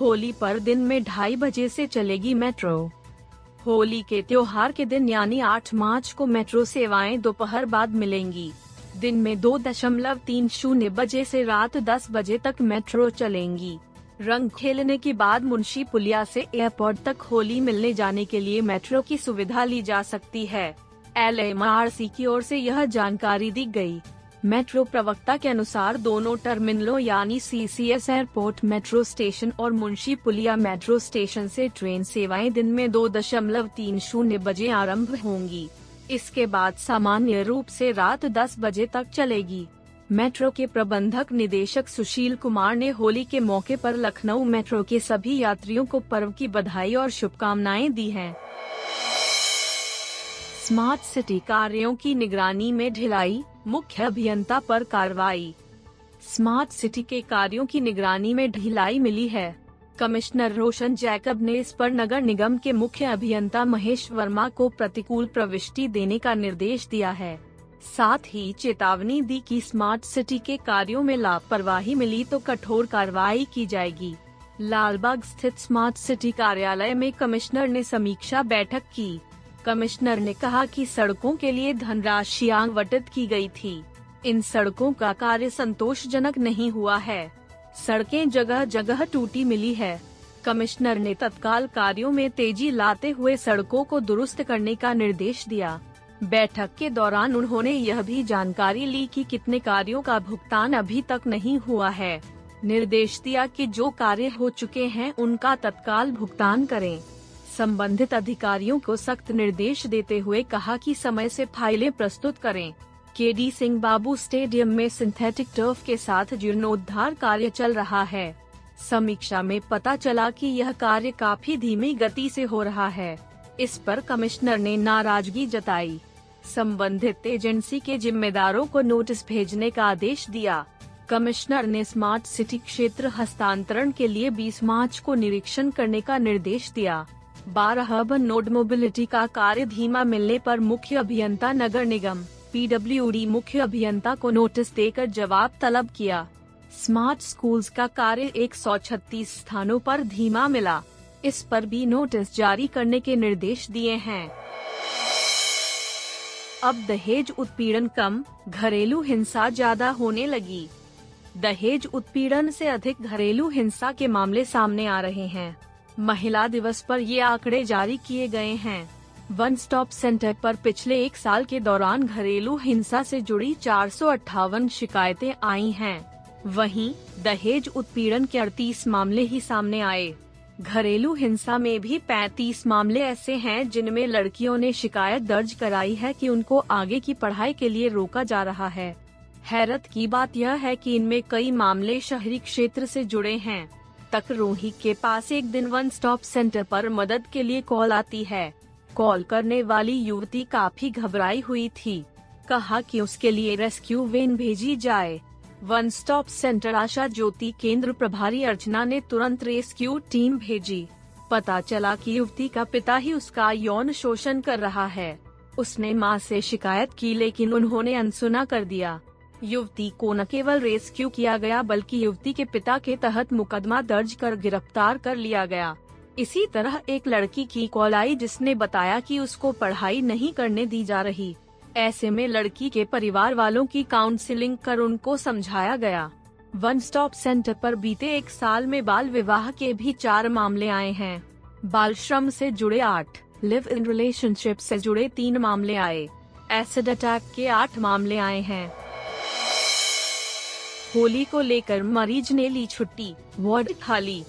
होली पर दिन में ढाई बजे से चलेगी मेट्रो। होली के त्योहार के दिन यानी 8 मार्च को मेट्रो सेवाएँ दोपहर बाद मिलेंगी। दिन में दो दशमलव तीन शून्य बजे से रात 10 बजे तक मेट्रो चलेंगी। रंग खेलने के बाद मुंशी पुलिया से एयरपोर्ट तक होली मिलने जाने के लिए मेट्रो की सुविधा ली जा सकती है। एल की ओर से यह जानकारी दी गई। मेट्रो प्रवक्ता के अनुसार दोनों टर्मिनलों यानी सीसीएस एयरपोर्ट, मेट्रो स्टेशन और मुंशी पुलिया मेट्रो स्टेशन से ट्रेन सेवाएँ दिन में दो दशमलव तीन शून्य बजे आरंभ होंगी इसके बाद सामान्य रूप से रात 10 बजे तक चलेगी मेट्रो के प्रबंधक निदेशक सुशील कुमार ने होली के मौके पर लखनऊ मेट्रो के सभी यात्रियों को पर्व की बधाई और शुभकामनाएँ दी हैं। स्मार्ट सिटी कार्यों की निगरानी में ढिलाई, मुख्य अभियंता पर कार्रवाई। स्मार्ट सिटी के कार्यों की निगरानी में ढिलाई मिली है। कमिश्नर रोशन जैकब ने इस पर नगर निगम के मुख्य अभियंता महेश वर्मा को प्रतिकूल प्रविष्टि देने का निर्देश दिया है। साथ ही चेतावनी दी कि स्मार्ट सिटी के कार्यों में लापरवाही मिली तो कठोर कार्रवाई की जाएगी। लालबाग स्थित स्मार्ट सिटी कार्यालय में कमिश्नर ने समीक्षा बैठक की। कमिश्नर ने कहा कि सड़कों के लिए धनराशि आवंटित की गई थी। इन सड़कों का कार्य संतोषजनक नहीं हुआ है। सड़कें जगह जगह टूटी मिली है। कमिश्नर ने तत्काल कार्यों में तेज़ी लाते हुए सड़कों को दुरुस्त करने का निर्देश दिया। बैठक के दौरान उन्होंने यह भी जानकारी ली कि कितने कार्यों का भुगतान अभी तक नहीं हुआ है। निर्देश दिया कि जो कार्य हो चुके हैं उनका तत्काल भुगतान करें। संबंधित अधिकारियों को सख्त निर्देश देते हुए कहा कि समय से फाइलें प्रस्तुत करें। K D Singh Babu stadium में सिंथेटिक टर्फ के साथ जीर्णोद्धार कार्य चल रहा है। समीक्षा में पता चला कि यह कार्य काफ़ी धीमी गति से हो रहा है। इस पर कमिश्नर ने नाराज़गी जताई। संबंधित एजेंसी के जिम्मेदारों को नोटिस भेजने का आदेश दिया। कमिश्नर ने स्मार्ट सिटी क्षेत्र हस्तांतरण के लिए 20 मार्च को निरीक्षण करने का निर्देश दिया। बारह अर्बन नोड मोबिलिटी का कार्य धीमा मिलने पर मुख्य अभियंता नगर निगम, पीडब्ल्यूडी मुख्य अभियंता को नोटिस देकर जवाब तलब किया। स्मार्ट स्कूल्स का कार्य 136 स्थानों पर धीमा मिला। इस पर भी नोटिस जारी करने के निर्देश दिए हैं। अब दहेज उत्पीड़न कम, घरेलू हिंसा ज़्यादा होने लगी। दहेज उत्पीड़न से अधिक घरेलू हिंसा के मामले सामने आ रहे हैं। महिला दिवस पर ये आंकड़े जारी किए गए हैं। वन स्टॉप सेंटर पर पिछले एक साल के दौरान घरेलू हिंसा से जुड़ी चार सौ अठावन शिकायतें आई हैं। वहीं, दहेज उत्पीड़न के अड़तीस मामले ही सामने आए। घरेलू हिंसा में भी 35 मामले ऐसे हैं जिनमें लड़कियों ने शिकायत दर्ज कराई है कि उनको आगे की पढ़ाई के लिए रोका जा रहा है। हैरत की बात यह है कि इनमें कई मामले शहरी क्षेत्र से जुड़े हैं। तक रोही के पास एक दिन वन स्टॉप सेंटर पर मदद के लिए कॉल आती है। कॉल करने वाली युवती काफ़ी घबराई हुई थी। कहा कि उसके लिए रेस्क्यू वेन भेजी जाए। One stop centre Asha Jyoti Kendra प्रभारी अर्चना ने तुरंत रेस्क्यू टीम भेजी। पता चला कि युवती का पिता ही उसका यौन शोषण कर रहा है। उसने माँ से शिकायत की लेकिन उन्होंने अनसुना कर दिया। युवती को न केवल रेस्क्यू किया गया, बल्कि युवती के पिता के तहत मुकदमा दर्ज कर गिरफ़्तार कर लिया गया। इसी तरह एक लड़की की कॉल आई जिसने बताया कि उसको पढ़ाई नहीं करने दी जा रही। ऐसे में लड़की के परिवार वालों की काउंसलिंग कर उनको समझाया गया। वन स्टॉप सेंटर पर बीते एक साल में बाल विवाह के भी चार मामले आए हैं। बाल श्रम से जुड़े आठ, लिव इन रिलेशनशिप से जुड़े तीन मामले आए। एसिड अटैक के आठ मामले आए हैं। होली को लेकर मरीज़ ने ली छुट्टी, वार्ड खाली।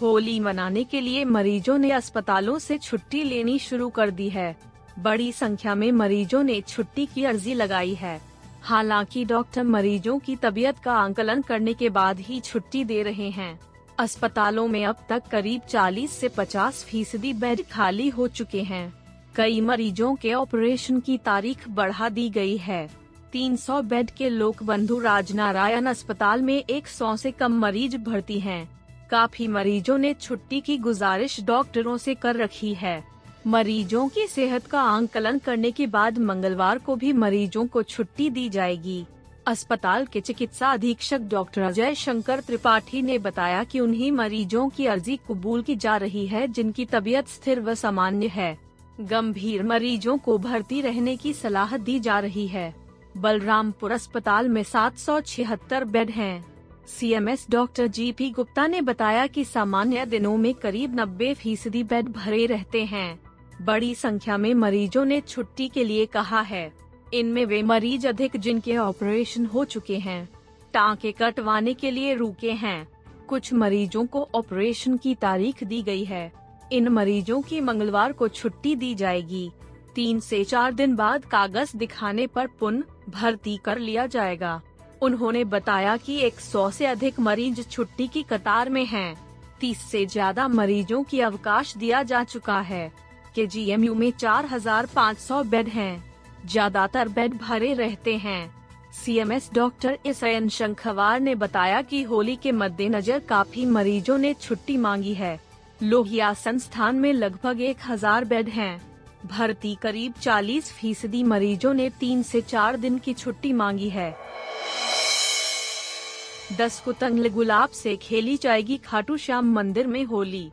होली मनाने के लिए मरीजों ने अस्पतालों से छुट्टी लेनी शुरू कर दी है। बड़ी संख्या में मरीजों ने छुट्टी की अर्जी लगाई है। हालाँकि डॉक्टर मरीजों की तबीयत का आंकलन करने के बाद ही छुट्टी दे रहे हैं। अस्पतालों में अब तक करीब 40 से 50 फ़ीसदी बेड खाली हो चुके हैं। कई मरीजों के ऑपरेशन की तारीख बढ़ा दी गई है। 300 बेड के लोक बंधु राजनारायण अस्पताल में 100 से कम मरीज़ भर्ती हैं। काफ़ी मरीजों ने छुट्टी की गुजारिश डॉक्टरों से कर रखी है। मरीजों की सेहत का आंकलन करने के बाद मंगलवार को भी मरीजों को छुट्टी दी जाएगी। अस्पताल के चिकित्सा अधीक्षक डॉक्टर अजय शंकर त्रिपाठी ने बताया कि उन्हीं मरीजों की अर्जी कबूल की जा रही है, जिनकी तबीयत स्थिर व सामान्य है। गंभीर मरीजों को भर्ती रहने की सलाह दी जा रही है। बलरामपुर अस्पताल में सात सौ छिहत्तर बेड हैं। सीएमएस डॉक्टर जीपी गुप्ता ने बताया कि सामान्य दिनों में करीब 90 फ़ीसदी बेड भरे रहते हैं। बड़ी संख्या में मरीजों ने छुट्टी के लिए कहा है। इनमें वे मरीज़ अधिक जिनके ऑपरेशन हो चुके हैं। टाँके कटवाने के लिए रुके हैं। कुछ मरीजों को ऑपरेशन की तारीख दी गई है। इन मरीजों की मंगलवार को छुट्टी दी जाएगी। तीन से चार दिन बाद कागज़ दिखाने पर पुनः भर्ती कर लिया जाएगा उन्होंने बताया कि 100 से अधिक मरीज़ छुट्टी की कतार में हैं। 30 से ज़्यादा मरीजों की अवकाश दिया जा चुका है के जी एम यू में 4,500 बेड हैं। ज़्यादातर बेड भरे रहते हैं CMS doctor S N Shankhwar ने बताया कि होली के मद्देनजर काफ़ी मरीजों ने छुट्टी मांगी है लोहिया संस्थान में लगभग एक हज़ार बेड हैं। भर्ती करीब 40 फ़ीसदी मरीजों ने तीन से चार दिन की छुट्टी मांगी है। दस कुतंग गुलाब से खेली जाएगी खाटू श्याम मंदिर में होली।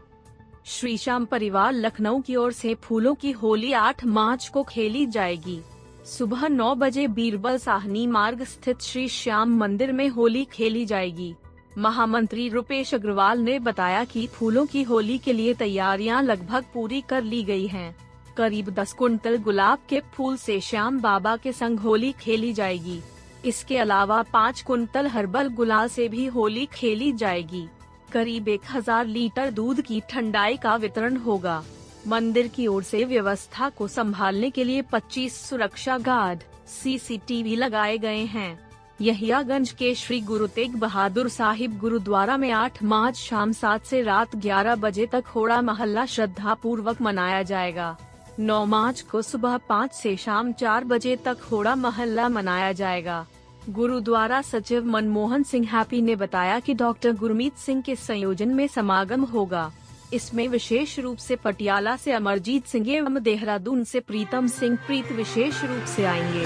श्री श्याम परिवार लखनऊ की ओर से फूलों की होली 8 मार्च को खेली जाएगी। सुबह 9 बजे बीरबल साहनी मार्ग स्थित श्री श्याम मंदिर में होली खेली जाएगी। महामंत्री रुपेश अग्रवाल ने बताया कि फूलों की होली के लिए तैयारियाँ लगभग पूरी कर ली गई हैं। करीब 10 कुंटल गुलाब के फूल से श्याम बाबा के संग होली खेली जाएगी। इसके अलावा पाँच कुंटल हर्बल गुलाल से भी होली खेली जाएगी। करीब एक हज़ार लीटर दूध की ठंडाई का वितरण होगा। मंदिर की ओर से व्यवस्था को संभालने के लिए 25 सुरक्षा गार्ड, सीसीटीवी लगाए गए हैं। यहियागंज के श्री गुरु तेग बहादुर साहिब गुरुद्वारा में 8 मार्च शाम 7 से रात 11 बजे तक होड़ा महल्ला श्रद्धा पूर्वक मनाया जाएगा। 9 मार्च को सुबह पाँच से शाम चार बजे तक होड़ा मोहल्ला मनाया जाएगा। गुरुद्वारा सचिव मनमोहन सिंह हैप्पी ने बताया कि डॉक्टर गुरमीत सिंह के संयोजन में समागम होगा। इसमें विशेष रूप से पटियाला से अमरजीत सिंह एवं देहरादून से प्रीतम सिंह प्रीत विशेष रूप से आएँगे।